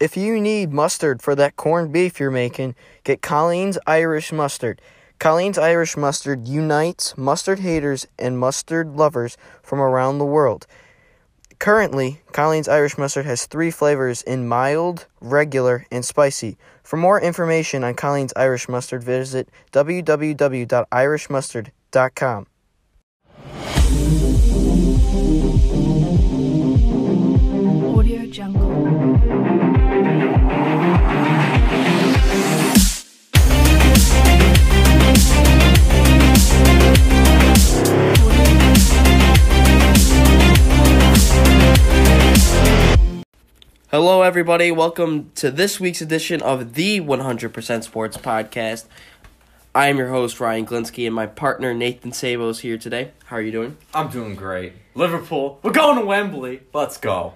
if you need mustard for that corned beef you're making, get Colleen's Irish Mustard. Colleen's Irish Mustard unites mustard haters and mustard lovers from around the world. Currently, Colleen's Irish Mustard has three flavors in mild, regular, and spicy. For more information on Colleen's Irish Mustard, visit www.irishmustard.com. Hello, everybody. Welcome to this week's edition of the 100% Sports Podcast. I am your host, Ryan Glinsky, and my partner, Nathan Sabo, is here today. How are you doing? I'm doing great. Liverpool, we're going to Wembley. Let's go.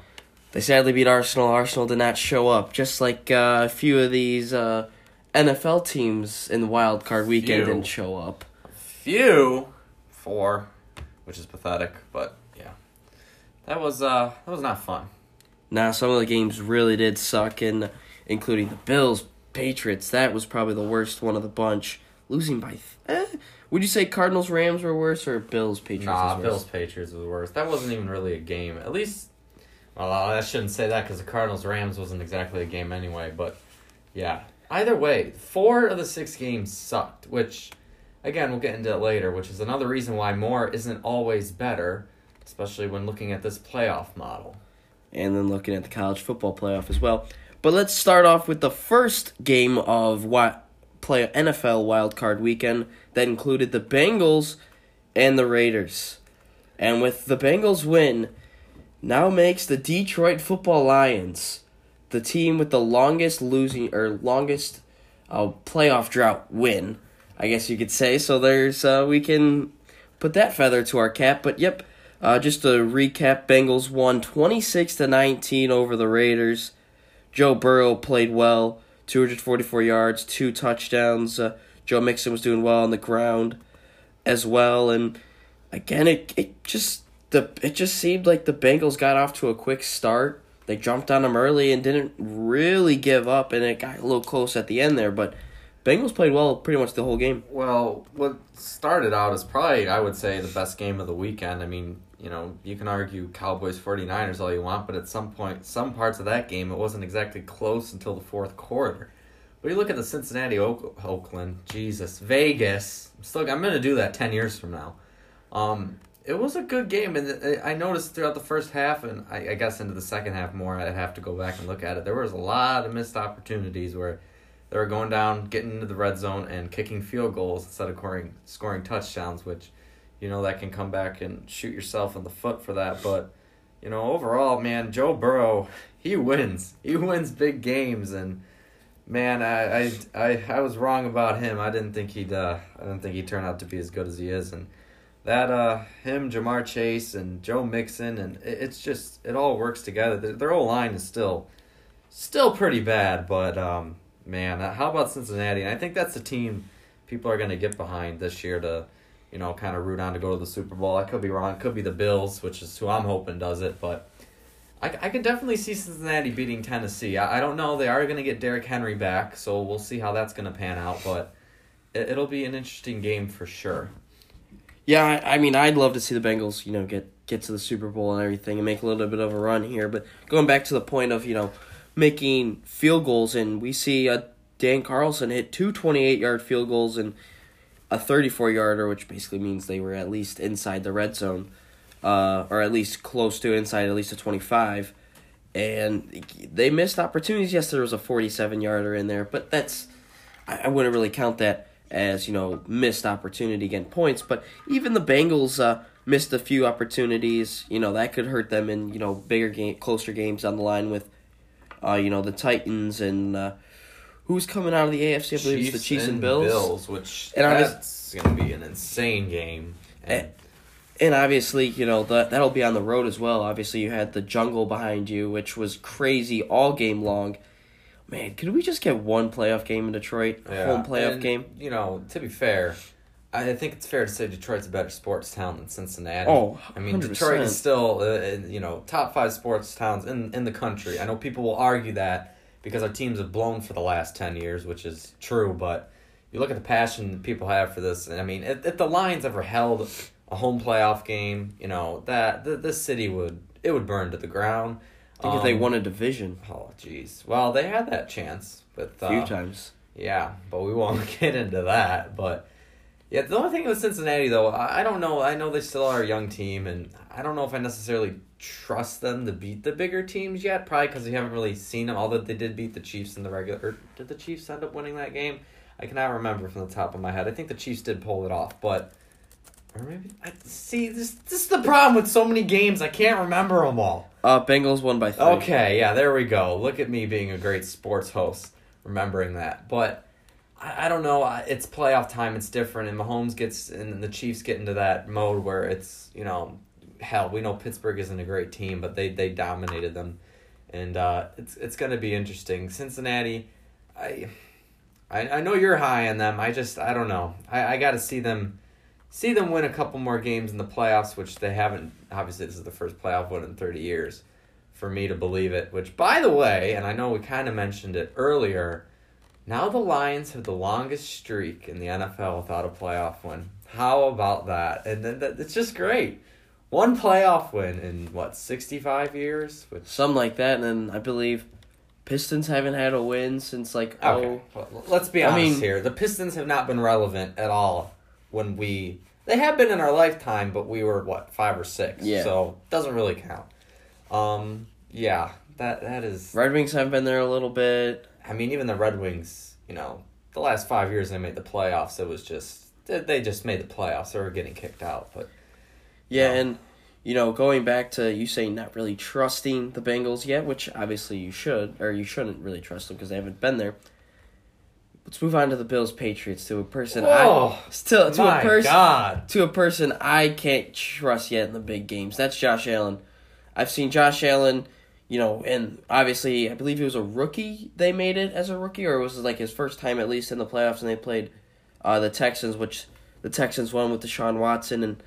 They sadly beat Arsenal. Arsenal did not show up, just like uh, a few of these uh, NFL teams in the wild card weekend Few. didn't show up. Few, four, which is pathetic, but yeah, that was uh that was not fun. Now, some of the games really did suck, and including the Bills, Patriots. That was probably the worst one of the bunch. Losing by, eh, would you say Cardinals, Rams were worse, or Bills, Patriots? Nah, worse? Bills Patriots was the worst. That wasn't even really a game. At least, well, I shouldn't say that because the Cardinals Rams wasn't exactly a game anyway. But yeah, either way, four of the six games sucked. Which, again, we'll get into it later. Which is another reason why more isn't always better, especially when looking at this playoff model. And then looking at the college football playoff as well. But let's start off with the first game of what play NFL wild card weekend that included the Bengals and the Raiders. And with the Bengals win, now makes the Detroit Football Lions the team with the longest losing or longest uh, playoff drought win, I guess you could say. So there's uh, we can put that feather to our cap. But yep, uh, just to recap, Bengals won 26 to 19 over the Raiders. Joe Burrow played well, 244 yards, two touchdowns. Uh, Joe Mixon was doing well on the ground as well, and again, it it just the it just seemed like the Bengals got off to a quick start. They jumped on them early and didn't really give up, and it got a little close at the end there. But Bengals played well pretty much the whole game. Well, what started out as probably, I would say, the best game of the weekend. I mean, you know, you can argue Cowboys 49ers all you want, but at some point, some parts of that game, it wasn't exactly close until the fourth quarter. But you look at the Cincinnati Oak- Oakland, Jesus, Vegas. I'm still, I'm going to do that 10 years from now. Um, it was a good game, and I noticed throughout the first half, and I, I guess into the second half more, I'd have to go back and look at it. There was a lot of missed opportunities where they were going down, getting into the red zone, and kicking field goals instead of scoring scoring touchdowns, which you know that can come back and shoot yourself in the foot for that. But you know, overall, man, Joe Burrow, he wins. He wins big games, and man, I I I, I was wrong about him. I didn't think he'd uh, I didn't think he'd turn out to be as good as he is, and that uh him Ja'Marr Chase and Joe Mixon and it, it's just it all works together. Their, their whole line is still still pretty bad, but um man, how about Cincinnati? And I think that's the team people are going to get behind this year to you know kind of root on to go to the Super Bowl. I could be wrong. It could be the Bills, which is who I'm hoping does it, but I, I can definitely see Cincinnati beating Tennessee. I, I don't know. They are going to get Derrick Henry back, so we'll see how that's going to pan out, but it, it'll be an interesting game for sure. Yeah, I, I mean, I'd love to see the Bengals, you know, get get to the Super Bowl and everything and make a little bit of a run here. But going back to the point of you know making field goals, and we see uh, Dan Carlson hit two 28 yard field goals and a 34 yarder, which basically means they were at least inside the red zone, uh, or at least close to inside at least a 25. And they missed opportunities. Yes, there was a 47 yarder in there, but that's I, I wouldn't really count that as you know missed opportunity getting points. But even the Bengals uh, missed a few opportunities. You know that could hurt them in you know bigger game, closer games on the line with, uh, you know the Titans and uh, who's coming out of the AFC. I believe it's the Chiefs and Bills. Bills, which And that's going to be an insane game. And, And obviously, you know that that'll be on the road as well. Obviously, you had the jungle behind you, which was crazy all game long. Man, could we just get one playoff game in Detroit? yeah, Home playoff and, game. You know, to be fair, I think it's fair to say Detroit's a better sports town than Cincinnati. Oh, I mean, Detroit is still, uh, you know, top five sports towns in in the country. I know people will argue that because our teams have blown for the last 10 years, which is true, but you look at the passion people have for this, and I mean, if, if the Lions ever held a home playoff game, you know, that the, this city would it would burn to the ground. I think if they Um, won a division Oh, jeez. Well, they had that chance, but a few uh, times. yeah, but we won't get into that. But yeah, the only thing with Cincinnati though, I, I don't know. I know they still are a young team, and I don't know if I necessarily trust them to beat the bigger teams yet. Probably because we haven't really seen them. Although they did beat the Chiefs in the regular. Or did the Chiefs end up winning that game? I cannot remember from the top of my head. I think the Chiefs did pull it off, but. Or maybe I see this. This is the problem with so many games. I can't remember them all. Uh, Bengals won by three. Okay, yeah, there we go. Look at me being a great sports host, remembering that. But I, I don't know. It's playoff time. It's different, and Mahomes gets and the Chiefs get into that mode where it's you know, hell, we know Pittsburgh isn't a great team, but they they dominated them, and uh, it's it's gonna be interesting. Cincinnati, I. I, I know you're high on them. I just I don't know. I, I got to see them see them win a couple more games in the playoffs, which they haven't. Obviously, this is the first playoff win in 30 years for me to believe it. Which, by the way, and I know we kind of mentioned it earlier, now the Lions have the longest streak in the NFL without a playoff win. How about that? And then that, it's just great. One playoff win in what 65 years? Which Something like that, and then I believe Pistons haven't had a win since like Okay. oh Well, let's be I honest mean- here. The Pistons have not been relevant at all when we. They have been in our lifetime, but we were what five or six. Yeah. So doesn't really count. Um. Yeah. That that is. Red Wings haven't been there a little bit. I mean, even the Red Wings. You know, the last five years they made the playoffs. It was just they- they just made the playoffs. They were getting kicked out, but Yeah, and you know, going back to you saying not really trusting the Bengals yet, which obviously you should, or you shouldn't really trust them because they haven't been there. Let's move on to the Bills Patriots to a person Whoa. I still to my a person God. to a person I can't trust yet in the big games. That's Josh Allen. I've seen Josh Allen, you know, and obviously I believe he was a rookie. They made it as a rookie, or it was like his first time at least in the playoffs, and they played uh, the Texans, which the Texans won with Deshaun Watson, and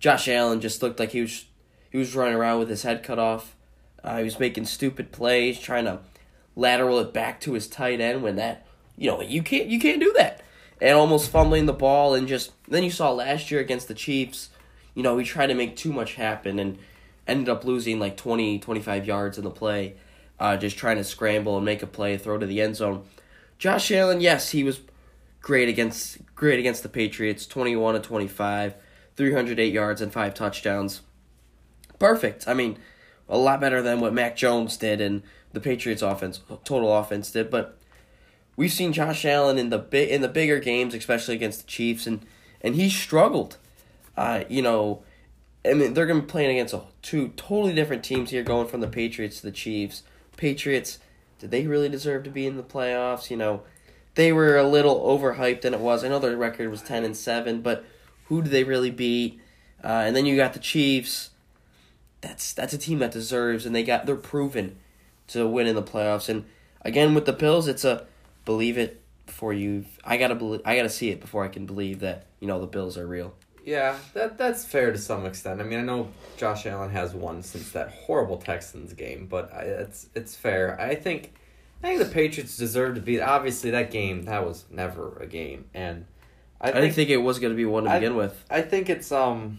Josh Allen just looked like he was he was running around with his head cut off. Uh, he was making stupid plays, trying to lateral it back to his tight end when that you know you can't you can't do that, and almost fumbling the ball and just then you saw last year against the Chiefs, you know he tried to make too much happen and ended up losing like 20, 25 yards in the play, uh, just trying to scramble and make a play, throw to the end zone. Josh Allen, yes, he was great against great against the Patriots, twenty one to twenty five, three hundred eight yards and five touchdowns. Perfect. I mean, a lot better than what Mac Jones did and the Patriots offense total offense did, but we've seen Josh Allen in the big in the bigger games, especially against the Chiefs, and and he struggled. Uh, you know, I mean they're gonna be playing against two totally different teams here, going from the Patriots to the Chiefs. Patriots, did they really deserve to be in the playoffs? You know, they were a little overhyped than it was. I know their record was ten and seven, but who do they really beat? Uh, and then you got the Chiefs. That's that's a team that deserves, and they got they're proven to win in the playoffs. And again with the Bills, it's a believe it before you. I gotta believe. I gotta see it before I can believe that you know the Bills are real. Yeah, that that's fair to some extent. I mean, I know Josh Allen has won since that horrible Texans game, but I, it's it's fair. I think I think the Patriots deserve to beat. Obviously, that game that was never a game, and I, I, didn't think it was gonna be one to I- begin with. I think it's um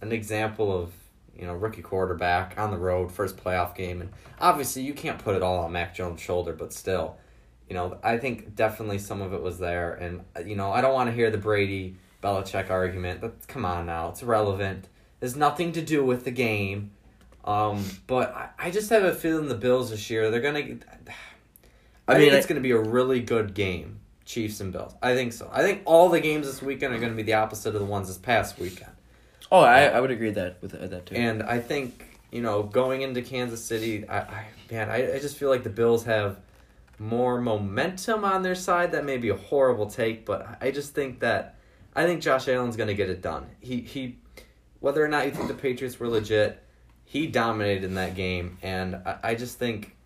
an example of you know rookie quarterback on the road first playoff game, and obviously you can't put it all on Mac Jones' shoulder, but still, you know I think definitely some of it was there, and uh, you know I don't want to hear the Brady Belichick argument. But come on now, it's irrelevant. There's nothing to do with the game. Um, but I, I just have a feeling the Bills this year they're gonna. I, I think mean, it's I- gonna be a really good game, Chiefs and Bills. I think so. I think all the games this weekend are gonna be the opposite of the ones this past weekend. Oh, I, I would agree that with that too. And I think you know going into Kansas City, I, I man, I, I just feel like the Bills have more momentum on their side. That may be a horrible take, but I just think that I think Josh Allen's gonna get it done. He he, whether or not you think the Patriots were legit, he dominated in that game, and I, I just think,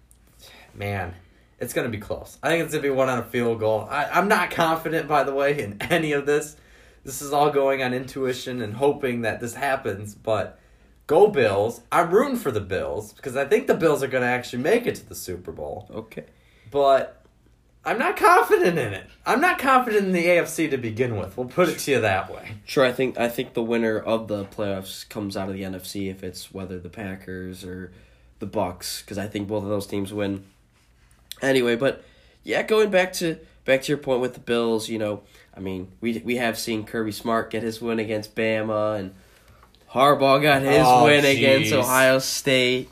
man. It's gonna be close. I think it's gonna be one on a field goal. I, I'm not confident, by the way, in any of this. This is all going on intuition and hoping that this happens, but go Bills. I'm rooting for the Bills because I think the Bills are going to actually make it to the Super Bowl. okay. but I'm not confident in it. I'm not confident in the AFC to begin with. We'll put it to you that way. Sure, I think I think the winner of the playoffs comes out of the NFC if it's whether the Packers or the Bucks because I think both of those teams win. Anyway, but yeah, going back to back to your point with the Bills, you know, I mean, we we have seen Kirby Smart get his win against Bama and Harbaugh got his Oh, win against. Ohio State.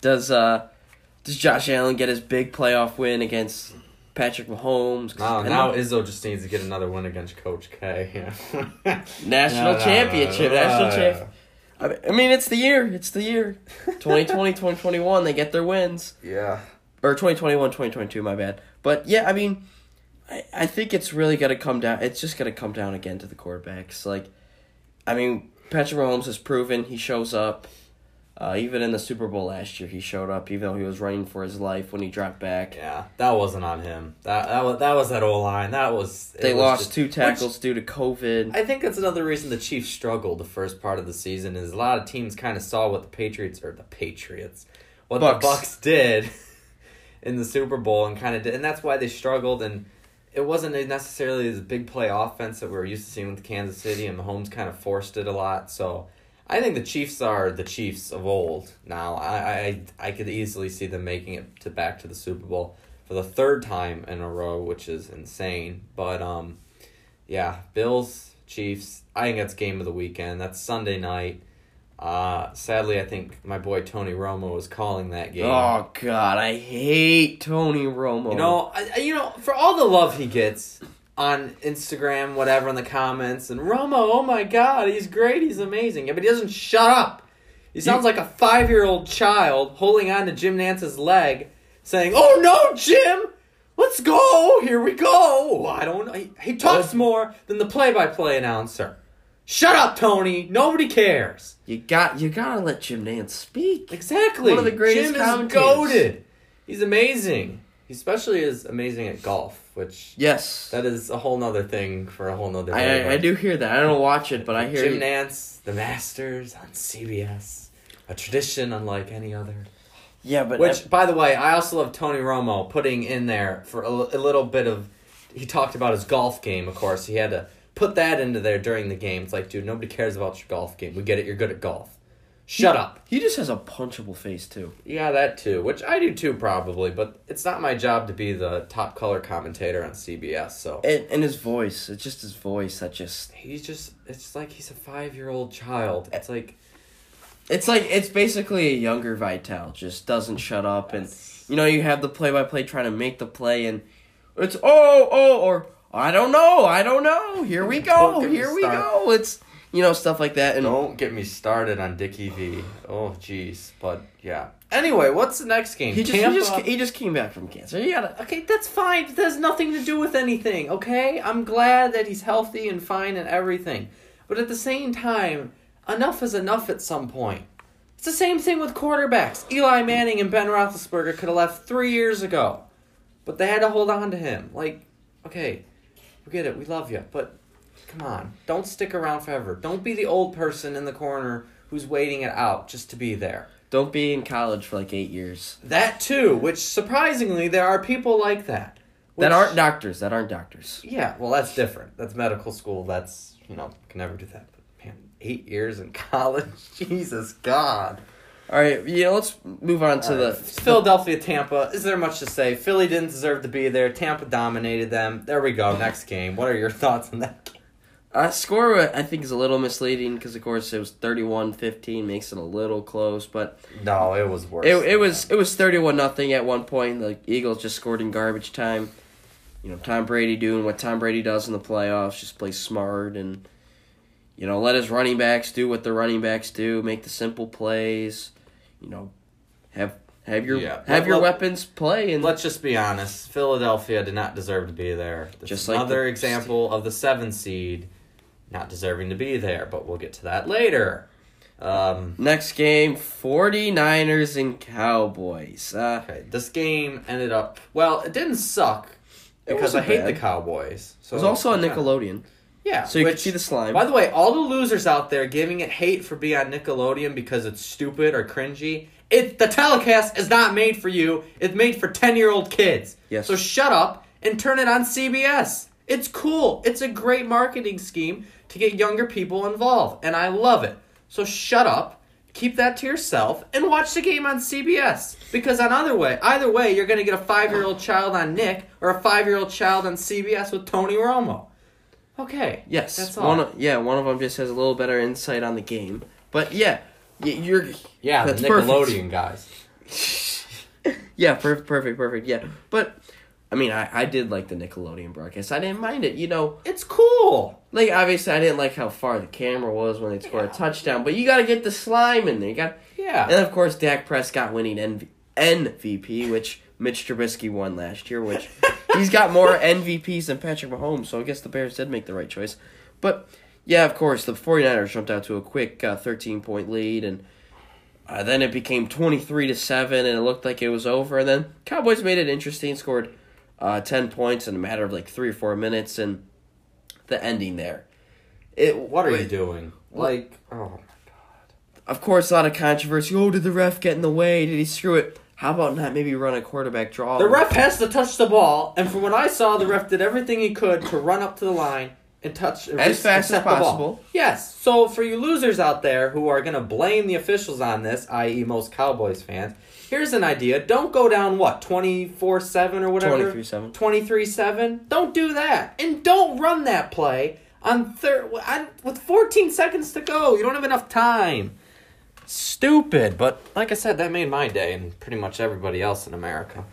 Does uh does Josh Allen get his big playoff win against Patrick Mahomes? Now, And now the Izzo just needs to get another win against Coach K. Yeah. national No, no, championship, no, no, national no. champ. I mean, it's the year. It's the year. 2020, 2021, they get their wins. Yeah. Or 2021, 2022, my bad. But yeah, I mean, I, I think it's really going to come down. It's just going to come down again to the quarterbacks. Like, I mean, Patrick Mahomes has proven he shows up. Uh, even in the Super Bowl last year, he showed up, even though he was running for his life when he dropped back. Yeah, that wasn't on him. That that was that was that O line. That was They was lost just- two which- tackles due to COVID. I think that's another reason the Chiefs struggled the first part of the season is a lot of teams kind of saw what the Patriots or the Patriots, what Bucks. the Bucks did in the Super Bowl and kind of did, and that's why they struggled. And it wasn't necessarily this big play offense that we were used to seeing with Kansas City, and Mahomes kind of forced it a lot. So I think the Chiefs are the Chiefs of old now. I I I could easily see them making it to back to the Super Bowl for the third time in a row, which is insane. But um, yeah, Bills Chiefs. I think that's game of the weekend. That's Sunday night. Uh, sadly, I think my boy Tony Romo was calling that game. Oh God, I hate Tony Romo. You know, I, you know, for all the love he gets on Instagram, whatever, in the comments, and Romo, oh my God, he's great, he's amazing. Yeah, but he doesn't shut up. He sounds like a five-year-old child holding on to Jim Nantz's leg, saying, "Oh no, Jim, let's go, here we go." I don't. He, he talks more than the play-by-play announcer. Shut up, Tony. Nobody cares. you got you gotta let Jim Nantz speak. Exactly. One of the greatest Jim is goaded. He's amazing. He especially is amazing at golf, which Yes, that is a whole nother thing for a whole nother I. I I do hear that. I don't watch it, but I hear Jim you- Nantz, The Masters on CBS, a tradition unlike any other. Yeah, but Which, by the way, I also love Tony Romo putting in there for a, a little bit of. He talked about his golf game, of course. He had to put that into there during the game. It's like, dude, nobody cares about your golf game. We get it. You're good at golf. Shut up. he just has a punchable face too. Yeah, that too, which I do too, probably, but it's not my job to be the top color commentator on CBS, so. And, and his voice, it's just his voice that just. He's just, it's like he's a five year old child. It's like, It's like it's basically a younger Vitale, just doesn't shut up, and you know you have the play-by-play trying to make the play, and it's oh oh or I don't know, I don't know. Here we go, here we go. It's you know stuff like that, and don't get me started on Dickie V. Oh, jeez. But, yeah. Anyway, what's the next game? he just Tampa? he just he just came back from cancer. You gotta Okay, that's fine. It has nothing to do with anything, okay? I'm glad that he's healthy and fine and everything. But at the same time, enough is enough at some point. It's the same thing with quarterbacks. Eli Manning and Ben Roethlisberger could have left three years ago. But they had to hold on to him. Like, okay, we get it. We love you. But come on. Don't stick around forever. Don't be the old person in the corner who's waiting it out just to be there. don't be in college for like eight years. That too, which surprisingly, there are people like that. That aren't doctors. That aren't doctors. Yeah, well, that's different. That's medical school. That's, you know, can never do that. But, man, eight years in college? Jesus God. All right, yeah, let's move on to the Philadelphia, Tampa. Is there much to say? Philly didn't deserve to be there. Tampa dominated them. There we go. Next game. What are your thoughts on that game? Uh, score I think is a little misleading because of course it was 31-15, makes it a little close, but No, it was worse. it, it was it was thirty one nothing at one point. The Eagles just scored in garbage time. You know, Tom Brady doing what Tom Brady does in the playoffs, just play smart and you know, let his running backs do what the running backs do, make the simple plays. You know, have have your Yeah. have Let- your let- weapons play and Let's just be honest. Philadelphia did not deserve to be there. This Just like another the- example of the seven seed not deserving to be there, but we'll get to that later. Um, next game 49ers and Cowboys. Uh, Okay, this game ended up well. It didn't suck because I hate bad. the Cowboys. So it was also on yeah. Nickelodeon, Yeah, so you which, could see the slime. By the way, all the losers out there giving it hate for being on Nickelodeon because it's stupid or cringy, It the telecast is not made for you. It's made for ten year old kids. Yes. So shut up and turn it on CBS. It's cool. It's a great marketing scheme to get younger people involved, and I love it. So shut up, keep that to yourself, and watch the game on CBS. Because on other way, either way, you're gonna get a five year old child on Nick or a five year old child on CBS with Tony Romo. Okay. Yes, That's all. one. Of, yeah, one of them just has a little better insight on the game. But yeah, y- you're. Yeah, that's the perfect. Nickelodeon guys. Yeah, perfect, perfect, perfect. Yeah, but I mean, I, I did like the Nickelodeon broadcast. I didn't mind it. You know, It's cool. like obviously I didn't like how far the camera was when they scored a touchdown, but you got to get the slime in there. You got, Yeah. and of course Dak Prescott winning NV- MVP, which Mitch Trubisky won last year, which he's got more MVPs than Patrick Mahomes. So I guess the Bears did make the right choice. But yeah, of course the 49ers jumped out to a quick uh, 13 point lead and. Uh, then it became 23 to 7 and it looked like it was over and then cowboys made it interesting scored uh, 10 points in a matter of like three or four minutes and the ending there it What are you doing? Like, oh. My god. Of course a lot of controversy oh did the ref get in the way did he screw it how about not maybe run a quarterback draw The ref has to touch the ball, and from what I saw, the ref did everything he could to run up to the line and touch As fast as the ball. possible. Yes. So for you losers out there who are going to blame the officials on this, i.e., most Cowboys fans, here's an idea: don't go down what twenty four seven or whatever 23-7. 23-7. Don't do that, and don't run that play on third with fourteen seconds to go. You don't have enough time. Stupid, but like I said, that made my day and pretty much everybody else in America.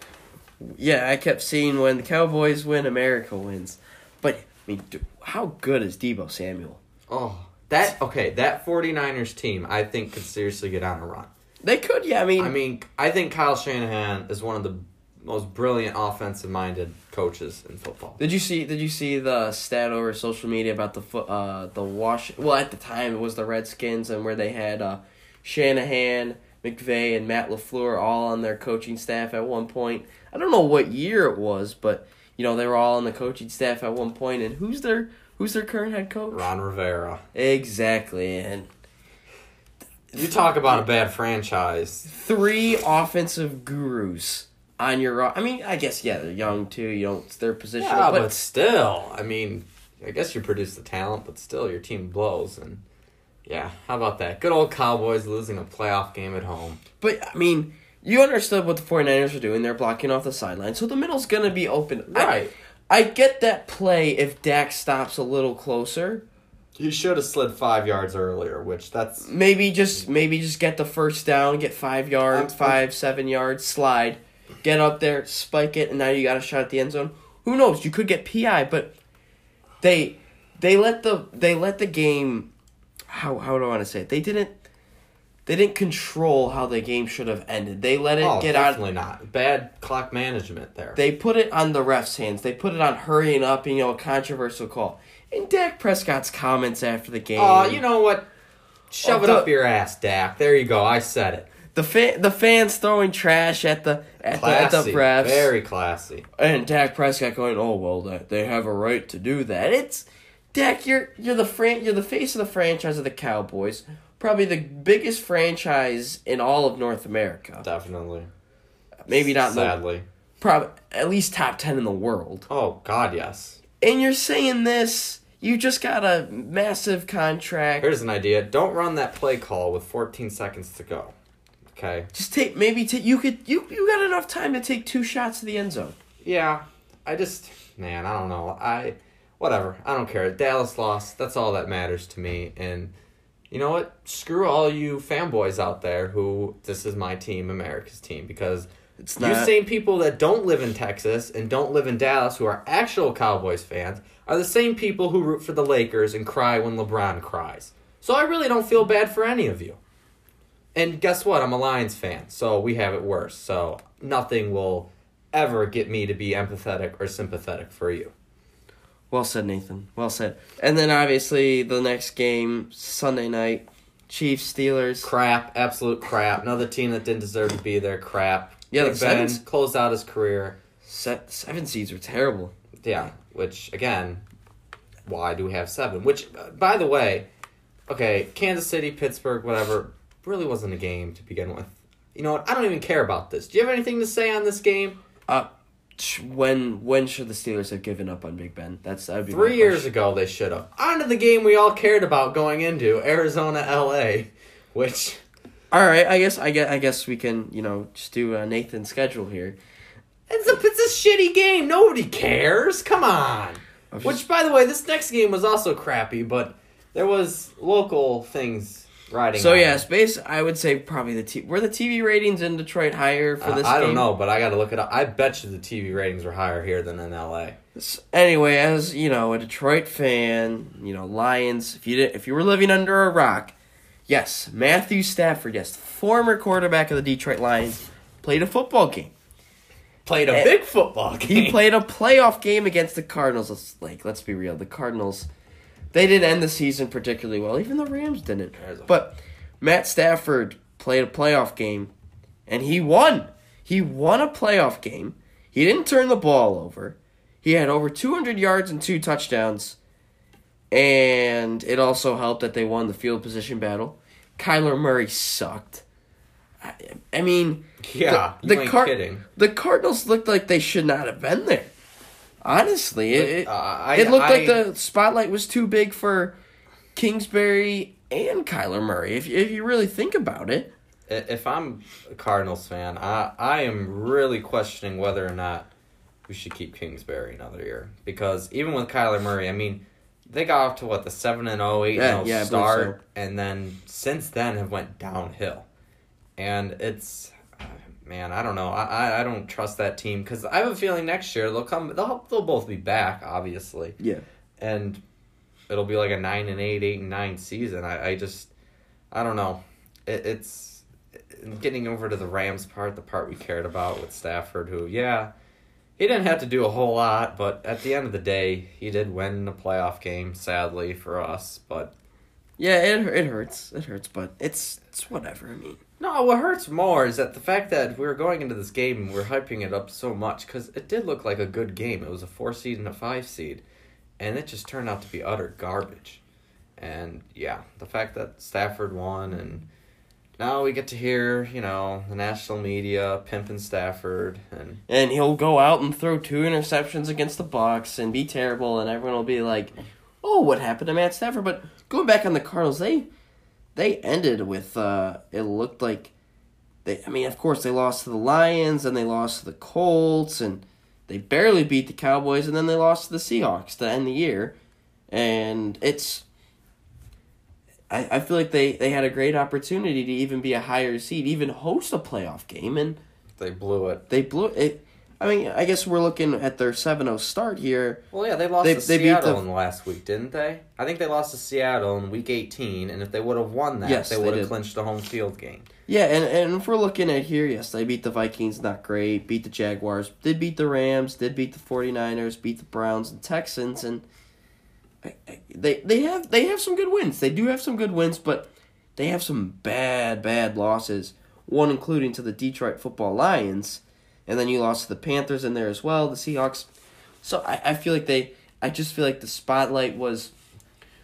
yeah i kept seeing when the cowboys win america wins but i mean dude, how good is deebo samuel Oh, that okay. That 49ers team, I think, could seriously get on a run. they could yeah i mean I mean, I think Kyle Shanahan is one of the most brilliant offensive-minded coaches in football. Did you see? Did you see the stat over social media about the uh the wash? Well, at the time it was the Redskins, and where they had uh, Shanahan, McVay, and Matt Lafleur all on their coaching staff at one point. I don't know what year it was, but you know they were all on the coaching staff at one point. And who's their who's their current head coach? Ron Rivera. Exactly, and You talk about a bad franchise. three offensive gurus on your. I mean, I guess yeah, they're young too. You don't. It's their position, Yeah, but but still, I mean, I guess you produce the talent, but still, your team blows. And yeah, how about that? Good old Cowboys losing a playoff game at home. But I mean, you understood what the 49ers were doing. They're blocking off the sideline. So the middle's going to be open. I- Right. I, get that play if Dak stops a little closer. You should have slid five yards earlier, which that's Maybe just maybe just get the first down, get 5 yards, I'm- 5 7 yards, slide, get up there, spike it and now you got a shot at the end zone. Who knows? You could get PI, but they they let the they let the game how how do I want to say it? They didn't they didn't control how the game should have ended. They let it oh, get out definitely not bad clock management there. They put it on the ref's hands. They put it on hurrying up, you know, a controversial call. And Dak Prescott's comments after the game. Oh, you know what? Shove Oh, it the- up your ass, Dak. There you go. I said it. the fan, the fans throwing trash at the at the, at the refs, Very classy. and Dak Prescott going, "Oh well, they have a right to do that." It's Dak, you're you're the fran- you're the face of the franchise of the Cowboys, probably the biggest franchise in all of North America. Definitely. Maybe not, in the, Sadly. probably at least top ten in the world. Oh, God, yes. And you're saying this. You just got a massive contract. Here's an idea. Don't run that play call with 14 seconds to go. Okay? Just take maybe take you could you you got enough time to take two shots to the end zone. Yeah. I just, man, I don't know. I, whatever. I don't care. Dallas lost. That's all that matters to me. And you know what? Screw all you fanboys out there who, this is my team, America's team, because It's You not same people that don't live in Texas and don't live in Dallas who are actual Cowboys fans are the same people who root for the Lakers and cry when LeBron cries. So I really don't feel bad for any of you. And guess what? I'm a Lions fan, so we have it worse. So nothing will ever get me to be empathetic or sympathetic for you. Well said, Nathan. Well said. And then obviously the next game Sunday night, Chiefs Steelers. Crap, absolute crap. Another team that didn't deserve to be there. Crap. Yeah, Big the Ben Sevens- closed out his career. Set, seven seeds are terrible. Yeah, which again, why do we have seven? Which, uh, by the way, okay, Kansas City, Pittsburgh, whatever, really wasn't a game to begin with. You know what? I don't even care about this. Do you have anything to say on this game? Uh, when when should the Steelers have given up on Big Ben? That's that'd be Three years ago, they should have. On to the game we all cared about going into Arizona, LA, which All right, I guess I guess I guess we can you know just do uh, Nathan's schedule here. it's a it's a shitty game. Nobody cares. Come on. was Which, by the way, this next game was also crappy, but there was local things riding. So on yeah, space. I would say probably the T. Were the TV ratings in Detroit higher for this? I, I don't know, but I got to look it up. I bet you the TV ratings were higher here than in LA. Anyway, as you know, a Detroit fan, you know Lions. If you did, if you were living under a rock, yes, Matthew Stafford, yes, former quarterback of the Detroit Lions, played a football game. Played a Eh, big football game. He played a playoff game against the Cardinals. Let's like let's be real. The Cardinals, they didn't end the season particularly well. Even the Rams didn't. But Matt Stafford played a playoff game, and he won. He won a playoff game. He didn't turn the ball over. He had over 200 yards and two touchdowns, and it also helped that they won the field position battle. Kyler Murray sucked. I, I mean, Yeah, the, the Car-. The Cardinals looked like they should not have been there. Honestly, it it, Uh, I- it looked like the spotlight was too big for Kingsbury and Kyler Murray. If if you really think about it, If I'm a Cardinals fan, I I am really questioning whether or not we should keep Kingsbury another year. Because even with Kyler Murray, I mean, they got off to what the seven and 0, 8 Yeah, I 0 start, and then since then have went downhill, and it's man, I don't know, I I, I don't trust that team because I have a feeling next year they'll come, they'll they'll both be back, obviously, yeah, and it'll be like a nine and eight, eight and nine season. I, I just, I don't know. It, it's getting over to the Rams part, the part we cared about with Stafford, who, yeah, he didn't have to do a whole lot, but at the end of the day, he did win the playoff game, sadly for us. But yeah, it it hurts, it hurts, but it's it's whatever. I mean, no, what hurts more is that the fact that we were going into this game and we are hyping it up so much because it did look like a good game. It was a four seed and a five seed, and it just turned out to be utter garbage. And yeah, the fact that Stafford won and now we get to hear, you know, the national media pimping Stafford and and he'll go out and throw two interceptions against the Bucks and be terrible, and everyone will be like, "Oh, what happened to Matt Stafford?" But going back on the Cardinals, they they ended with uh, it looked like they. I mean, of course, they lost to the Lions and they lost to the Colts and they barely beat the Cowboys, and then they lost to the Seahawks to end the year, and it's. I, I feel like they, they had a great opportunity to even be a higher seed, even host a playoff game, and they blew it. they blew it. I mean, I guess we're looking at their 7-0 start here. Well, yeah, they lost They- to they beat Seattle the- in the last week, didn't they? I think they lost to Seattle in week 18, and if they would have won that, Yes, they would have clinched the home field game. Yeah, and, and if we're looking at here, yes, they beat the Vikings, not great. Beat the Jaguars, did beat the Rams, did beat the 49ers, beat the Browns and Texans, and they they have they have some good wins. They do have some good wins, but they have some bad bad losses. One including to the Detroit Football Lions, and then you lost to the Panthers in there as well, the Seahawks. So I, I feel like they I just feel like the spotlight was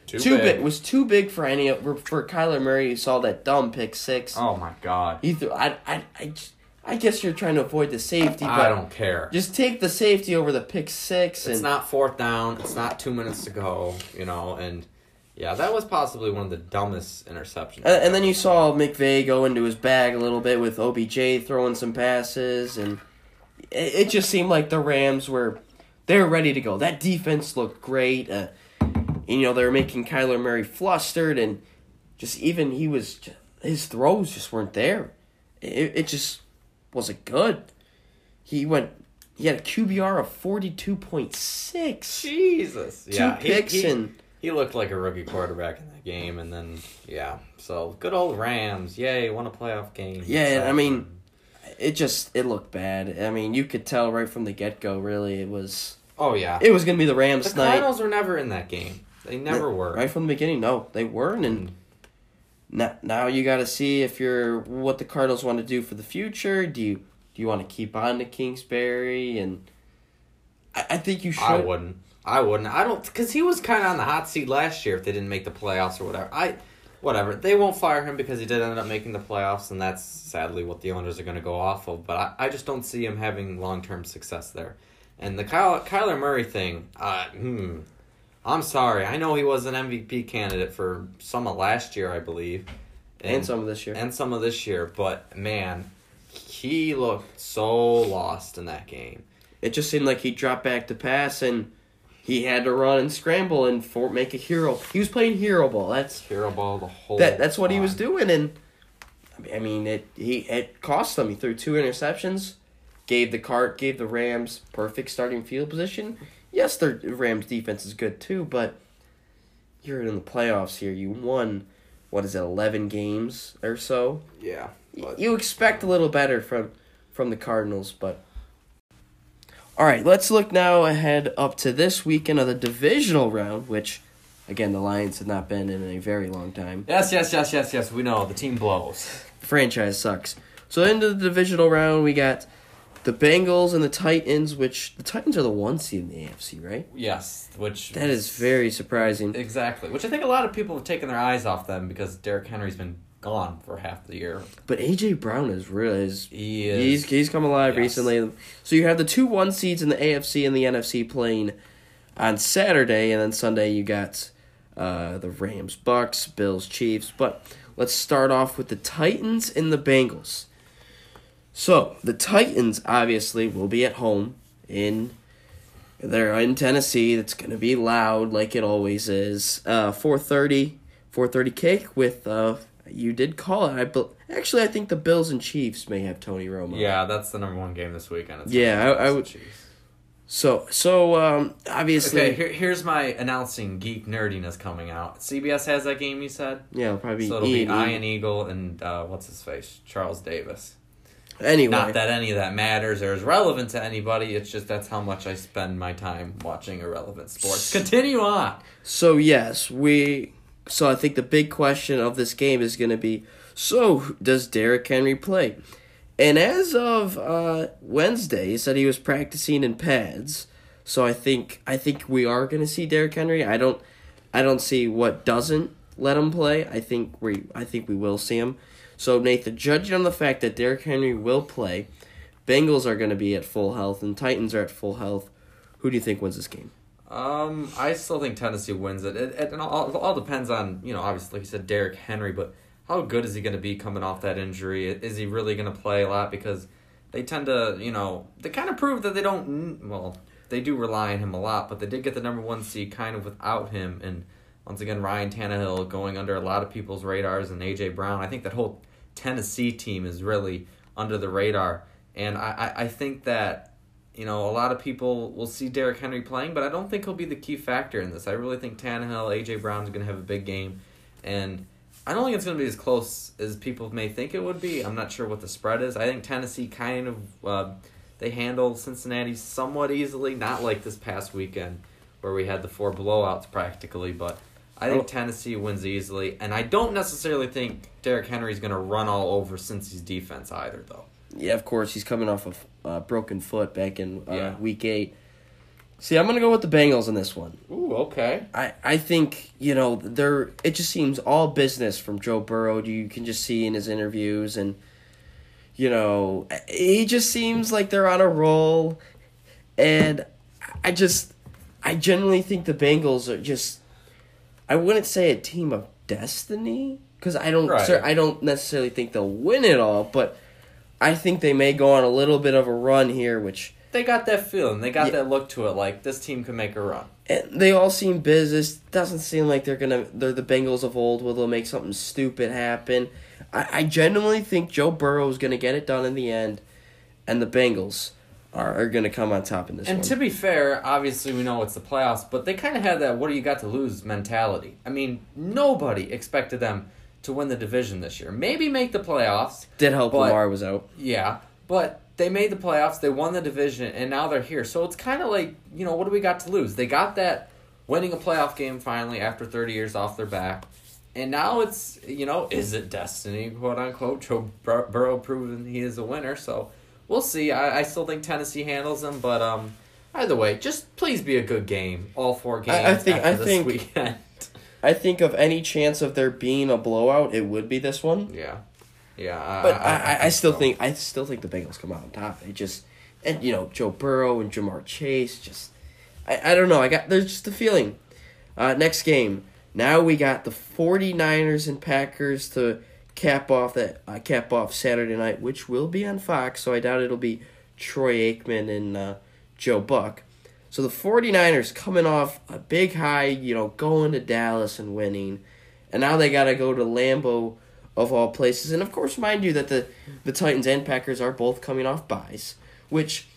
Too, too big. Was too big for any of for Kyler Murray. You saw that dumb pick six. Oh my god. He threw, I I I I guess you're trying to avoid the safety, but I don't care. just take the safety over the pick six. It's and not fourth down. It's not two minutes to go. You know, and yeah, that was possibly one of the dumbest interceptions. and, and then you saw McVay go into his bag a little bit with OBJ throwing some passes, and it, it just seemed like the Rams were they're ready to go. That defense looked great. Uh, you know they were making Kyler Murray flustered, and just even he was his throws just weren't there. It, it just wasn't good. He went. He had a QBR of forty two point six. Jesus. Two Yeah, he- picks he, and he looked like a rookie quarterback in that game, and then yeah, so good old Rams, yay, won a playoff game. Yeah, So, I mean, it just it looked bad. I mean, you could tell right from the get go. Really, it was oh yeah, it was gonna be the Rams the night. Cardinals were never in that game. They never were. right from the beginning. No, they weren't, and mm. now now you got to see if you're what the Cardinals want to do for the future. Do you do you want to keep on to Kingsbury and? I, I think you should. I wouldn't. I wouldn't. I don't because he was kind of on the hot seat last year if they didn't make the playoffs or whatever. I whatever. They won't fire him because he did end up making the playoffs, and that's sadly what the owners are going to go off of. But I, I just don't see him having long term success there. And the Kyle, Kyler Murray thing, uh, hmm, I'm sorry. I know he was an MVP candidate for some of last year, I believe, and some of this year. and some of this year. But man, he looked so lost in that game. it just seemed like he dropped back to pass and he had to run and scramble and for make a hero. He was playing hero ball. That's Hero ball the whole. that. That's what he was doing, and I mean- it. He it cost them. He threw two interceptions, gave the cart, gave the Rams perfect starting field position. Yes, the Rams defense is good too, but you're in the playoffs here. You won, what is it, eleven games or so? Yeah. But you expect a little better from from the Cardinals, but all right, let's look now ahead up to this weekend of the divisional round, which again the Lions have not been in a very long time. yes, yes, yes, yes, yes. We know the team blows. franchise sucks. So into the divisional round, we got the Bengals and the Titans, which the Titans are the one seed in the AFC, right? Yes, which That is very surprising. exactly. Which I think a lot of people have taken their eyes off them because Derrick Henry's been gone for half the year. But AJ Brown is really is He is. He's he's come alive Yes. recently. So you have the two one seeds in the AFC and the NFC playing on Saturday, and then Sunday you got uh, the Rams, Bucks, Bills, Chiefs. But let's start off with the Titans and the Bengals. So the Titans obviously will be at home in. They're in Tennessee. It's gonna be loud like it always is. Uh, 4:30, 4:30 kick with uh, you did call it. I bel actually I think the Bills and Chiefs may have Tony Romo. yeah, that's the number one game this weekend. It's Yeah, I- I would- Chiefs. So so um obviously Okay, here, here's my announcing geek nerdiness coming out. CBS has that game. You said yeah it'll probably so. It'll be be Ian Eagle and uh, what's his face, Charles Davis. Anyway, Not that any of that matters or is relevant to anybody. It's just that's how much I spend my time watching irrelevant sports. Continue on. So yes, we. So I think the big question of this game is going to be: So does Derrick Henry play? And as of uh, Wednesday, he said he was practicing in pads. So I think I think we are going to see Derrick Henry. I don't I don't see what doesn't let him play. I think we I think we will see him. So Nathan, judging on the fact that Derrick Henry will play, Bengals are going to be at full health and Titans are at full health. Who do you think wins this game? Um, I still think Tennessee wins it. It, it, it all, all depends on you know obviously like you said Derrick Henry, but how good is he going to be coming off that injury? Is he really going to play a lot? Because they tend to you know they kind of prove that they don't well they do rely on him a lot, but they did get the number one seed kind of without him. And once again, Ryan Tannehill going under a lot of people's radars and AJ Brown. I think that whole Tennessee team is really under the radar, and I I, I think that you know, a lot of people will see Derrick Henry playing, but I don't think he'll be the key factor in this. I really think Tannehill, AJ Brown is going to have a big game, and I don't think it's going to be as close as people may think it would be. I'm not sure what the spread is. I think Tennessee kind of uh, they handled Cincinnati somewhat easily, not like this past weekend where we had the four blowouts practically, but I think Oh. Tennessee wins easily, and I don't necessarily think Derrick Henry's going to run all over Cincy's defense either, though. Yeah, of course. He's coming off a uh, broken foot back in uh, Yeah. week eight. See, I'm gonna go with the Bengals in this one. Ooh, okay. I, I think you know they're. It just seems all business from Joe Burrow. You can just see in his interviews, and you know he just seems like they're on a roll. And I just, I genuinely think the Bengals are just. I wouldn't say a team of destiny because I don't. Right. sir, I don't necessarily think they'll win it all, but I think they may go on a little bit of a run here, which They got that feeling. They got Yeah. that look to it. Like this team can make a run. and they all seem business. Doesn't seem like they're gonna. They're the Bengals of old, where they'll make something stupid happen. I, I genuinely think Joe Burrow is gonna get it done in the end, and the Bengals are, are gonna come on top in this And one. to be fair, obviously we know it's the playoffs, but they kind of had that "what do you got to lose" mentality. I mean, nobody expected them to win the division this year. Maybe make the playoffs. Did help but- Lamar was out. Yeah, but they made the playoffs. They won the division, and now they're here. So it's kind of like you know, what do we got to lose? They got that winning a playoff game finally after thirty years off their back. And now it's you know, is it destiny, quote unquote? Joe Bur- Burrow proven he is a winner, so we'll see. I, I still think Tennessee handles them, but um, either way, just please be a good game. All four games. I- I think- after I this think- weekend. I think of any chance of there being a blowout, it would be this one. Yeah, yeah. I, But I, I, I still so. think I still think the Bengals come out on top. It just and you know Joe Burrow and Ja'Marr Chase just I, I don't know. I got there's just a feeling. Uh, next game. Now we got the 49ers and Packers to cap off that uh, cap off Saturday night, which will be on Fox. So I doubt it'll be Troy Aikman and uh, Joe Buck. So the 49ers coming off a big high, you know, going to Dallas and winning. And now they got to go to Lambeau of all places. And of course, mind you that the the Titans and Packers are both coming off buys, which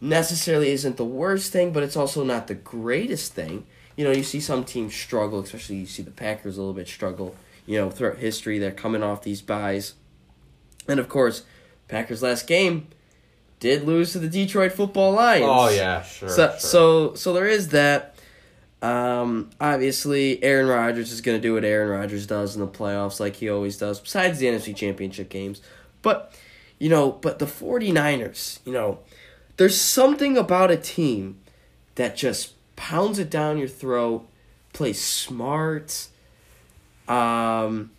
necessarily isn't the worst thing, but it's also not the greatest thing. You know, you see some teams struggle, especially you see the Packers a little bit struggle. You know, throughout history, they're coming off these buys, and of course, Packers last game did lose to the Detroit Football Lions. Oh yeah, sure. So sure. so so there is that. Um, obviously, Aaron Rodgers is going to do what Aaron Rodgers does in the playoffs, like he always does, besides the NFC Championship games. But, you know, but the 49ers, you know, there's something about a team that just pounds it down your throat, plays smart. Um,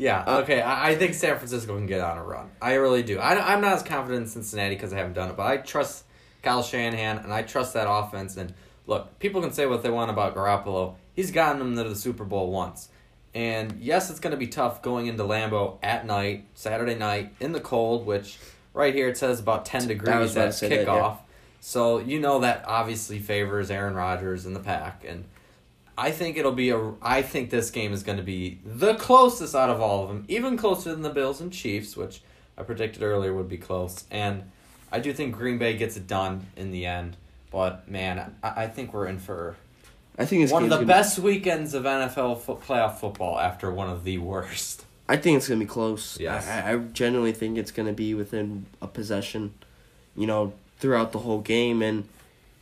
Yeah, Uh, okay. I, I think San Francisco can get on a run. I really do. I, I'm not as confident in Cincinnati because I haven't done it, but I trust Kyle Shanahan and I trust that offense. And look, people can say what they want about Garoppolo. He's gotten them to the Super Bowl once. And yes, it's going to be tough going into Lambeau at night, Saturday night, in the cold, which right here it says about 10 degrees at say that, kickoff. yeah. So you know that obviously favors Aaron Rodgers and the pack. And I think it'll be a. I think this game is going to be the closest out of all of them, even closer than the Bills and Chiefs, which I predicted earlier would be close. And I do think Green Bay gets it done in the end. But man, I, I think we're in for I think it's one of the gonna- best weekends of NFL fo- playoff football after one of the worst. I think it's gonna be close. Yes. I, I genuinely think it's gonna be within a possession, you know, throughout the whole game. And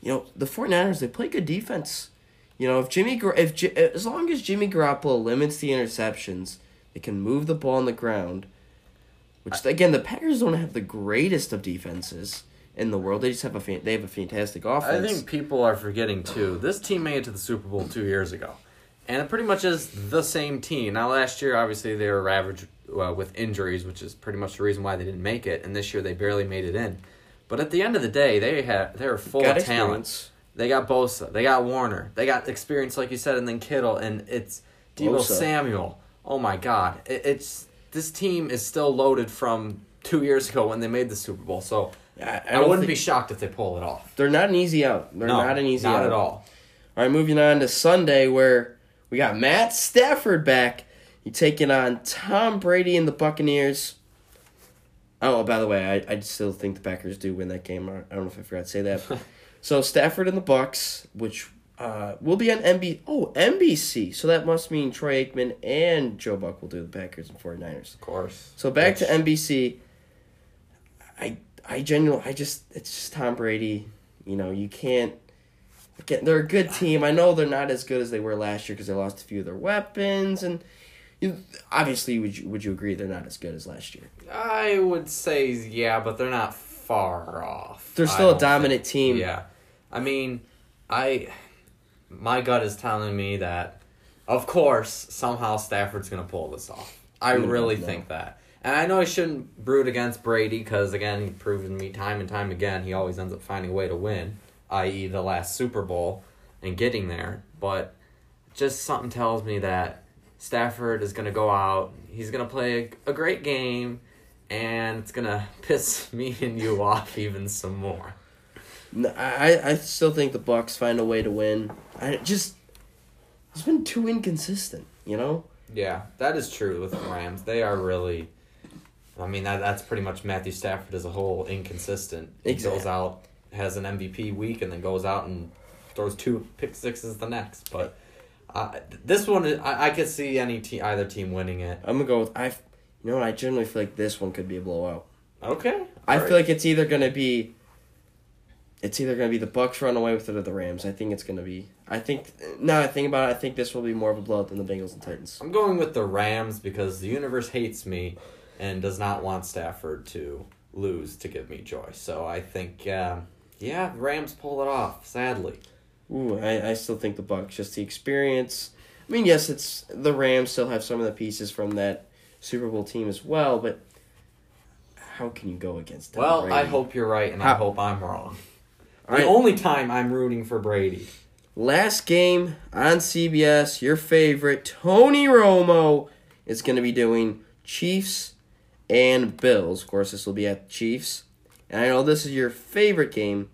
you know, the 49ers, they play good defense. You know, if Jimmy, if J- as long as Jimmy Garoppolo limits the interceptions, they can move the ball on the ground. Which again, the Packers don't have the greatest of defenses in the world. They just have a fan- they have a fantastic offense. I think people are forgetting too. This team made it to the Super Bowl two years ago, and it pretty much is the same team. Now, last year, obviously, they were ravaged uh, with injuries, which is pretty much the reason why they didn't make it. And this year, they barely made it in. But at the end of the day, they have they're full Got of talent. They got Bosa, they got Warner, they got experience, like you said, and then Kittle, and it's Deebo Bosa. Samuel. Oh my God, it, it's this team is still loaded from two years ago when they made the Super Bowl. So I, I, I wouldn't be shocked if they pull it off. They're not an easy out. They're no, not an easy not out at all. All right, moving on to Sunday where we got Matt Stafford back. He taking on Tom Brady and the Buccaneers. Oh, by the way, I, I still think the Packers do win that game. I I don't know if I forgot to say that. so Stafford and the Bucs, which uh, will be on NB. Oh, NBC. So that must mean Troy Aikman and Joe Buck will do the Packers and 49ers. Of course. So back to NBC. I I genuinely I just it's just Tom Brady. You know you can't. Again, they're a good team. I know they're not as good as they were last year because they lost a few of their weapons, and you, obviously would you would you agree they're not as good as last year? I would say yeah, but they're not far off. They're still a dominant think. team. Yeah, I mean, I my gut is telling me that, of course, somehow Stafford's gonna pull this off. I really think that, and I know I shouldn't brood against Brady because again, he's proven me time and time again he always ends up finding a way to win, i.e., the last Super Bowl and getting there. But just something tells me that Stafford is going to go out. He's going to play a, a great game, and it's going to piss me and you off even some more. I I still think the Bucs find a way to win. I just it's been too inconsistent. You know. Yeah, that is true with the Rams. They are really. I mean, that that's pretty much Matthew Stafford as a whole, inconsistent. He Exactly. goes out, has an MVP week, and then goes out and throws two pick sixes the next. But uh, this one, I, I could see any te- either team winning it. I'm gonna go with I. You know, I generally feel like this one could be a blowout. Okay. I Alright. feel like it's either gonna be. It's either gonna be the Bucs run away with it or the Rams. I think it's gonna be. I think now I think about it. I think this will be more of a blowout than the Bengals and Titans. I'm going with the Rams because the universe hates me and does not want Stafford to lose to give me joy. So I think, uh, yeah, the Rams pull it off. Sadly, Ooh, I, I still think the Bucs. Just the experience. I mean, yes, it's the Rams still have some of the pieces from that Super Bowl team as well, but how can you go against Tom Well, Brady? I hope you're right, and I hope I'm wrong. The only time I'm rooting for Brady. Last game on CBS, your favorite Tony Romo is going to be doing Chiefs and Bills. Of course, this will be at Chiefs. And I know this is your favorite game.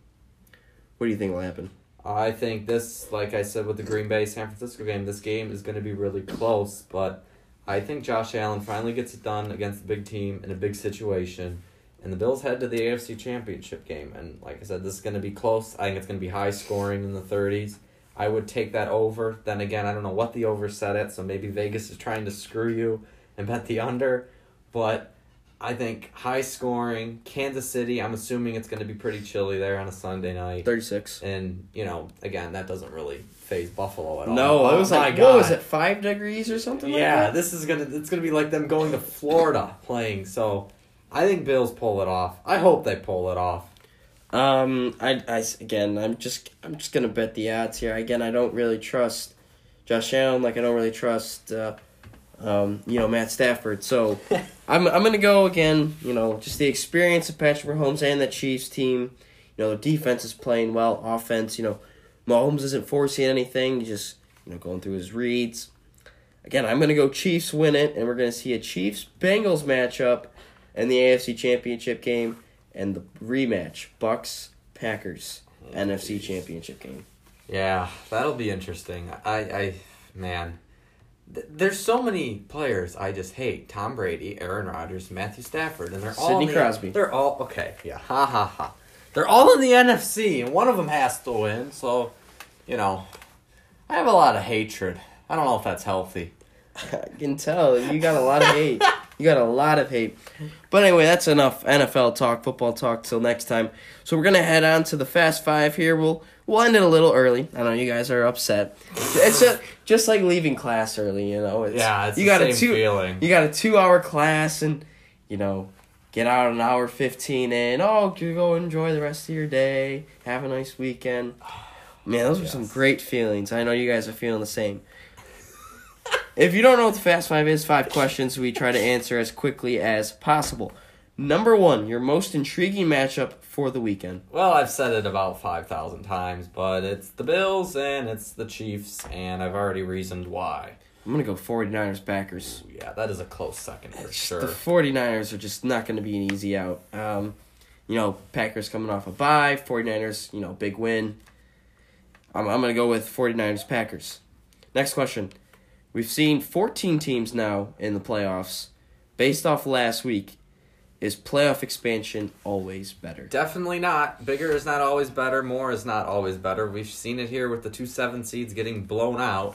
What do you think will happen? I think this, like I said with the Green Bay San Francisco game, this game is going to be really close, but I think Josh Allen finally gets it done against the big team in a big situation. And the Bills head to the AFC Championship game. And like I said, this is going to be close. I think it's going to be high scoring in the 30s. I would take that over. Then again, I don't know what the over set at, so maybe Vegas is trying to screw you and bet the under. But I think high scoring, Kansas City, I'm assuming it's going to be pretty chilly there on a Sunday night. 36. And you know, again, that doesn't really phase Buffalo at all. No, Oh it was like, God. what was it, 5 degrees or something like Yeah, that? this is gonna it's gonna be like them going to Florida playing. So, I think Bills pull it off. I hope they pull it off. Um, I, I again, I'm just I'm just gonna bet the odds here. Again, I don't really trust Josh Allen. Like I don't really trust, uh, um, you know, Matt Stafford. So I'm I'm gonna go again. You know, just the experience of Patrick Mahomes and the Chiefs team. You know, the defense is playing well. Offense, you know, Mahomes isn't forcing anything. He's just you know going through his reads. Again, I'm gonna go Chiefs win it, and we're gonna see a Chiefs Bengals matchup in the AFC Championship game and the rematch Bucs Packers oh, NFC Championship game. Yeah, that'll be interesting. I, I, man, th- there's so many players I just hate: Tom Brady, Aaron Rodgers, Matthew Stafford, and they're all Sidney in the- Crosby. They're all okay. Yeah, ha ha ha. They're all in the NFC, and one of them has to win. So, you know, I have a lot of hatred. I don't know if that's healthy. I can tell you got a lot of hate. You got a lot of hate. But anyway, that's enough NFL talk, football talk. Till next time. So we're gonna head on to the Fast Five here. We'll we'll end it a little early. I know you guys are upset. It's just, just like leaving class early. You know. It's, Yeah, it's you got a two. feeling. You got a two-hour class, and you know, get out an hour fifteen in. Oh, you go enjoy the rest of your day. Have a nice weekend. Man, those were some great feelings. I know you guys are feeling the same. If you don't know what the Fast Five is, five questions we try to answer as quickly as possible. Number one, your most intriguing matchup for the weekend. Well, I've said it about 5,000 times, but it's the Bills and it's the Chiefs, and I've already reasoned why. I'm going to go 49ers Packers. Yeah, that is a close second for sure. The 49ers are just not going to be an easy out. Um, you know, Packers coming off a bye, 49ers, you know, big win. I'm, I'm going to go with 49ers Packers. Next question. We've seen 14 teams now in the playoffs. Based off last week, is playoff expansion always better? Definitely not. Bigger is not always better. More is not always better. We've seen it here with the two seven seeds getting blown out,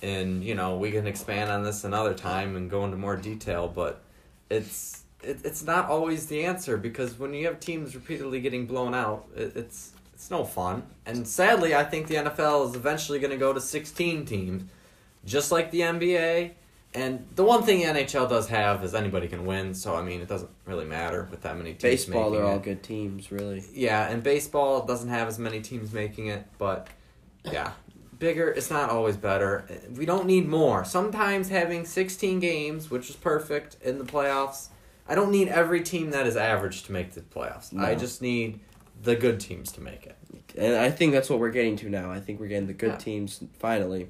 and you know we can expand on this another time and go into more detail. But it's it, it's not always the answer because when you have teams repeatedly getting blown out, it, it's it's no fun. And sadly, I think the NFL is eventually going to go to sixteen teams, just like the NBA. And the one thing NHL does have is anybody can win. So I mean, it doesn't really matter with that many teams. Baseball, they're all it. good teams, really. Yeah, and baseball doesn't have as many teams making it, but yeah, bigger it's not always better. We don't need more. Sometimes having 16 games, which is perfect in the playoffs, I don't need every team that is average to make the playoffs. I just need the good teams to make it. And I think that's what we're getting to now. I think we're getting the good Yeah. teams finally,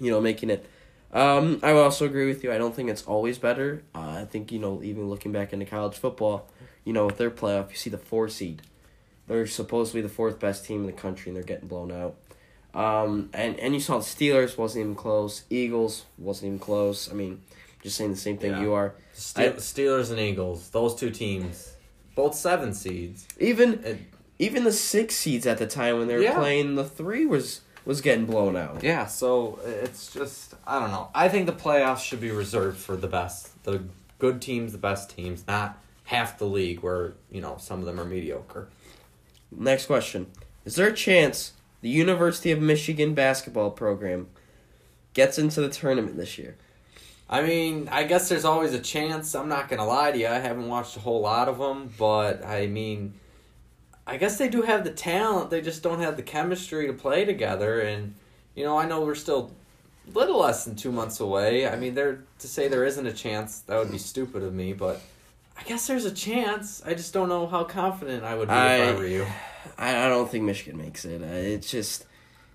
you know, making it. Um, I would also agree with you. I don't think it's always better. Uh, I think, you know, even looking back into college football, you know, with their playoff, you see the four seed. They're supposed to be the fourth best team in the country, and they're getting blown out. Um, and, and you saw the Steelers wasn't even close. Eagles wasn't even close. I mean, just saying the same thing Yeah. you are. Ste- I- Steelers and Eagles, those two teams, both seven seeds. Even It, even the six seeds at the time when they were Yeah. playing the three was was getting blown out. Yeah, so it's just I don't know. I think the playoffs should be reserved for the best, the good teams, the best teams, not half the league where you know some of them are mediocre. Next question. Is there a chance the University of Michigan basketball program gets into the tournament this year? I mean, I guess there's always a chance. I'm not gonna lie to you. I haven't watched a whole lot of them, but I mean, I guess they do have the talent. They just don't have the chemistry to play together. And you know, I know we're still a little less than two months away. I mean, there to say there isn't a chance that would be stupid of me, but I guess there's a chance. I just don't know how confident I would be I- if I were you. I, I don't think Michigan makes it. Uh, it's just,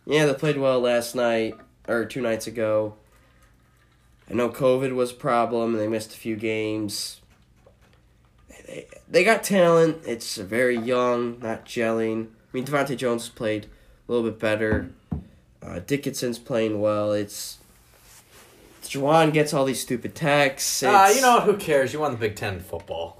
yeah, they played well last night or two nights ago. I know COVID was a problem and they missed a few games. They, they got talent. It's very young, not gelling. I mean, DeVante' Jones played a little bit better. Uh, Dickinson's playing well. It's Juwan gets all these stupid texts. Ah, It's- you know? Who cares? You won the Big Ten in football.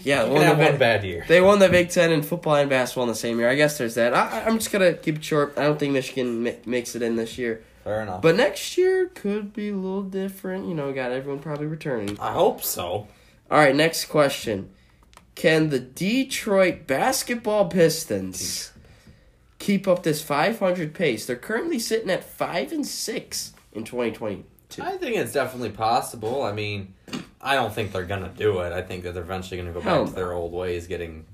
yeah, You one can of have the one bad year. They won the Big Ten in football and basketball in the same year. I guess there's that. I, I'm just gonna keep it short. I don't think Michigan mi- makes it in this year, Fair enough. but next year could be a little different. You know, we got everyone probably returning. I hope so. All right, next question: Can the Detroit basketball Pistons keep up this 500 pace? They're currently sitting at five and six in 2022. I think it's definitely possible. I mean, I don't think they're gonna do it. I think that they're eventually gonna go back Hell to their old ways, getting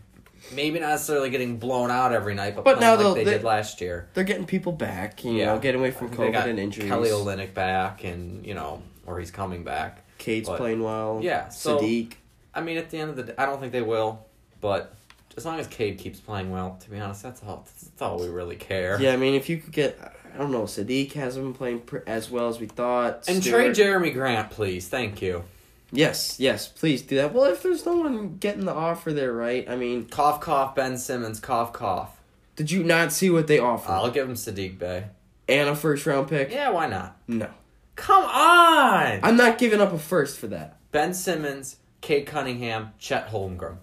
maybe not necessarily getting blown out every night, but, But now like they, they- did last year. They're getting people back. You Yeah. know, getting away from They COVID got and injuries. Kelly Olynyk back, and you know, or he's coming back. Cade's but- playing well. Yeah, so- Saddiq. I mean, at the end of the day, I don't think they will, but as long as Cade keeps playing well, to be honest, that's all. That's all we really care. Yeah, I mean, if you could get, I don't know, Saddiq hasn't been playing pr- as well as we thought. And Stewart- trade Jerami Grant, please. Thank you. Yes, yes, please do that. Well, if there's no one getting the offer there, right? I mean, Cough, cough. Ben Simmons, cough, cough. did you not see what they offered? I'll give him Saddiq Bey. and a first round pick? Yeah, why not? No. Come on. I'm not giving up a first for that. Ben Simmons, Cade Cunningham, Chet Holmgren.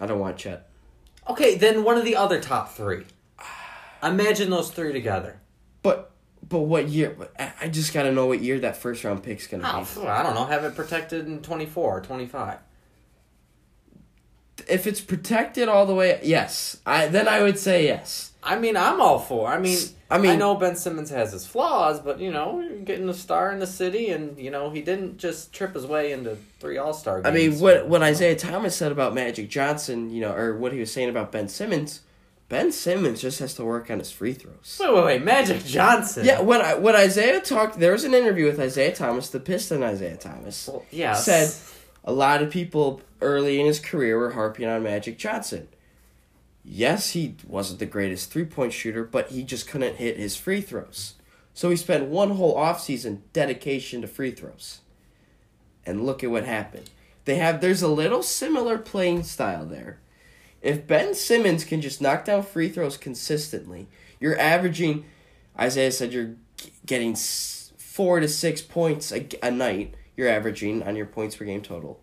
I don't want Chet. Okay, then one of the other top three. Imagine those three together. But but what year? I I just got to know what year that first round pick's going to Oh, be. I don't know. Have it protected in 24 or 25. If it's protected all the way, yes. I then I would say yes. I mean, I'm all for. I mean, I mean- I know Ben Simmons has his flaws, but you know, getting a star in the city, and you know, he didn't just trip his way into three All Star I mean, what what Isaiah Thomas said about Magic Johnson, you know, or what he was saying about Ben Simmons. Ben Simmons just has to work on his free throws. Wait, wait, wait, Magic Johnson. Yeah, when I, when Isaiah talked, there was an interview with Isaiah Thomas, the Piston Isaiah Thomas. Well, yeah. Said a lot of people early in his career were harping on Magic Johnson. Yes, he wasn't the greatest three point shooter, but he just couldn't hit his free throws. So he spent one whole offseason dedication to free throws. And look at what happened. They have there's a little similar playing style there. If Ben Simmons can just knock down free throws consistently, you're averaging Isaiah said you're getting 4 to 6 points a night. You're averaging on your points per game total.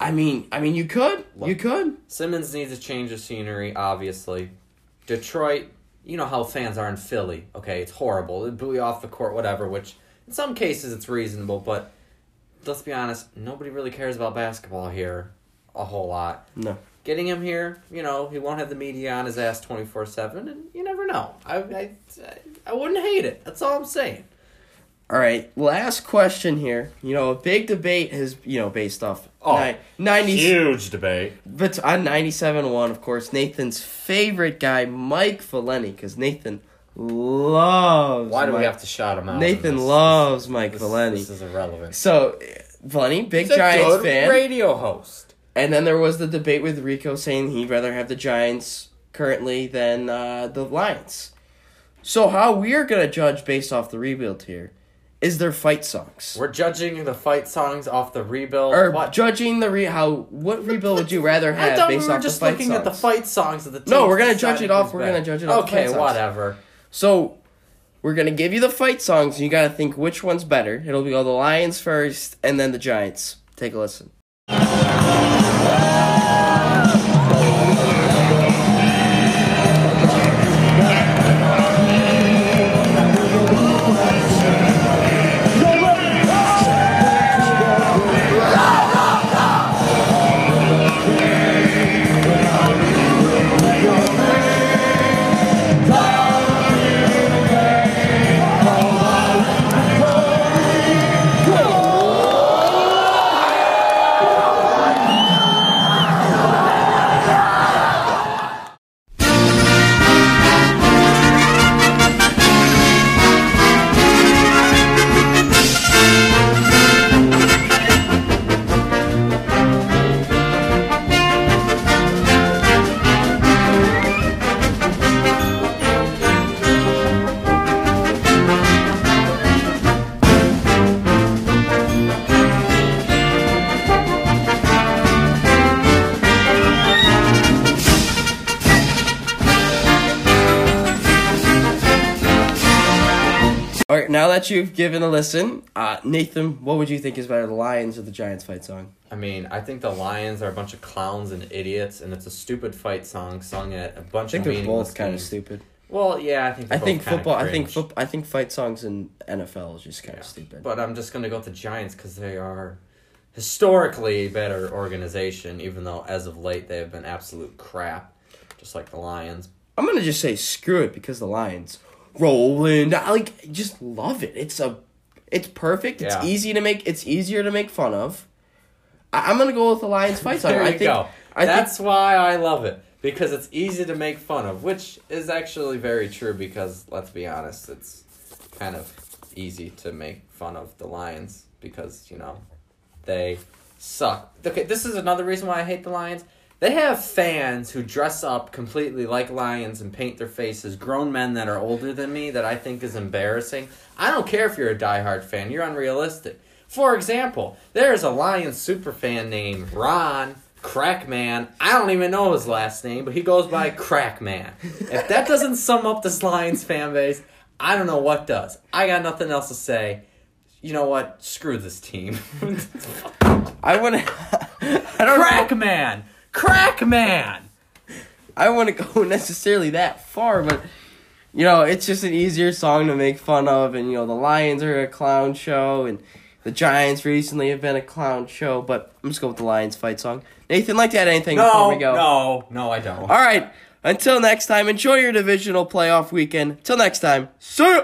I mean, I mean you could. You could. Simmons needs a change of scenery, obviously. Detroit, you know how fans are in Philly. Okay, it's horrible. They boo you off the court, whatever, which in some cases it's reasonable, but let's be honest, nobody really cares about basketball here a whole lot. No. Getting him here, you know, he won't have the media on his ass 24 7, and you never know. I, I, I wouldn't hate it. That's all I'm saying. All right, last question here. You know, a big debate has, you know, based off Oh, ni- 90 Huge debate. But on 97.1, of course, Nathan's favorite guy, Mike Valenti, because Nathan loves. Why do we have to shout him out? Nathan This- loves Mike this, Valenti. This is irrelevant. So, Valenti, big He's a Giants fan. radio host. And then there was the debate with Rico saying he'd rather have the Giants currently than uh, the Lions. So, how we're going to judge based off the rebuild here is their fight songs. We're judging the fight songs off the rebuild. or What? judging the re how what rebuild would you rather I have we based were off just the fight looking songs? at the fight songs of the. No, we're gonna judge it off- we're gonna judge it off the Okay, fight songs. whatever. So we're gonna give you the fight songs, and you gotta think which one's better. It'll be all the Lions first, and then the Giants. Take a listen. That you've given a listen, uh, Nathan, what would you think is better, the Lions or the Giants fight song? I mean, I think the Lions are a bunch of clowns and idiots, and it's a stupid fight song sung at a bunch I think of they're both kind of stupid. Well, yeah, I think. I think football. I think cringe. foot. I think fight songs in NFL is just kind Yeah. of stupid. But I'm just gonna go with the Giants because they are historically better organization, even though as of late they have been absolute crap, just like the Lions. I'm gonna just say screw it because the Lions rolling. I like just love it. It's a, it's perfect. It's Yeah. easy to make. It's easier to make fun of. I, I'm gonna go with the Lions fight song. There I you think. go. I That's think. why I love it because it's easy to make fun of, which is actually very true. Because let's be honest, it's kind of easy to make fun of the Lions because you know they suck. Okay, this is another reason why I hate the Lions. They have fans who dress up completely like lions and paint their faces. Grown men that are older than me that I think is embarrassing. I don't care if you're a diehard fan. You're unrealistic. For example, there's a Lions super fan named Ron Crackman. I don't even know his last name, but he goes by Crackman. If that doesn't sum up this Lions fan base, I don't know what does. I got nothing else to say. You know what? Screw this team. I. I don't know. Crackman! Crackman! I want to go necessarily that far, but you know, it's just an easier song to make fun of, and you know, the Lions are a clown show, and the Giants recently have been a clown show. But I'm just going with the Lions fight song. Nathan, like to add anything before we go? no, no, I don't. All right. Until next time, enjoy your divisional playoff weekend. Till next time, see ya.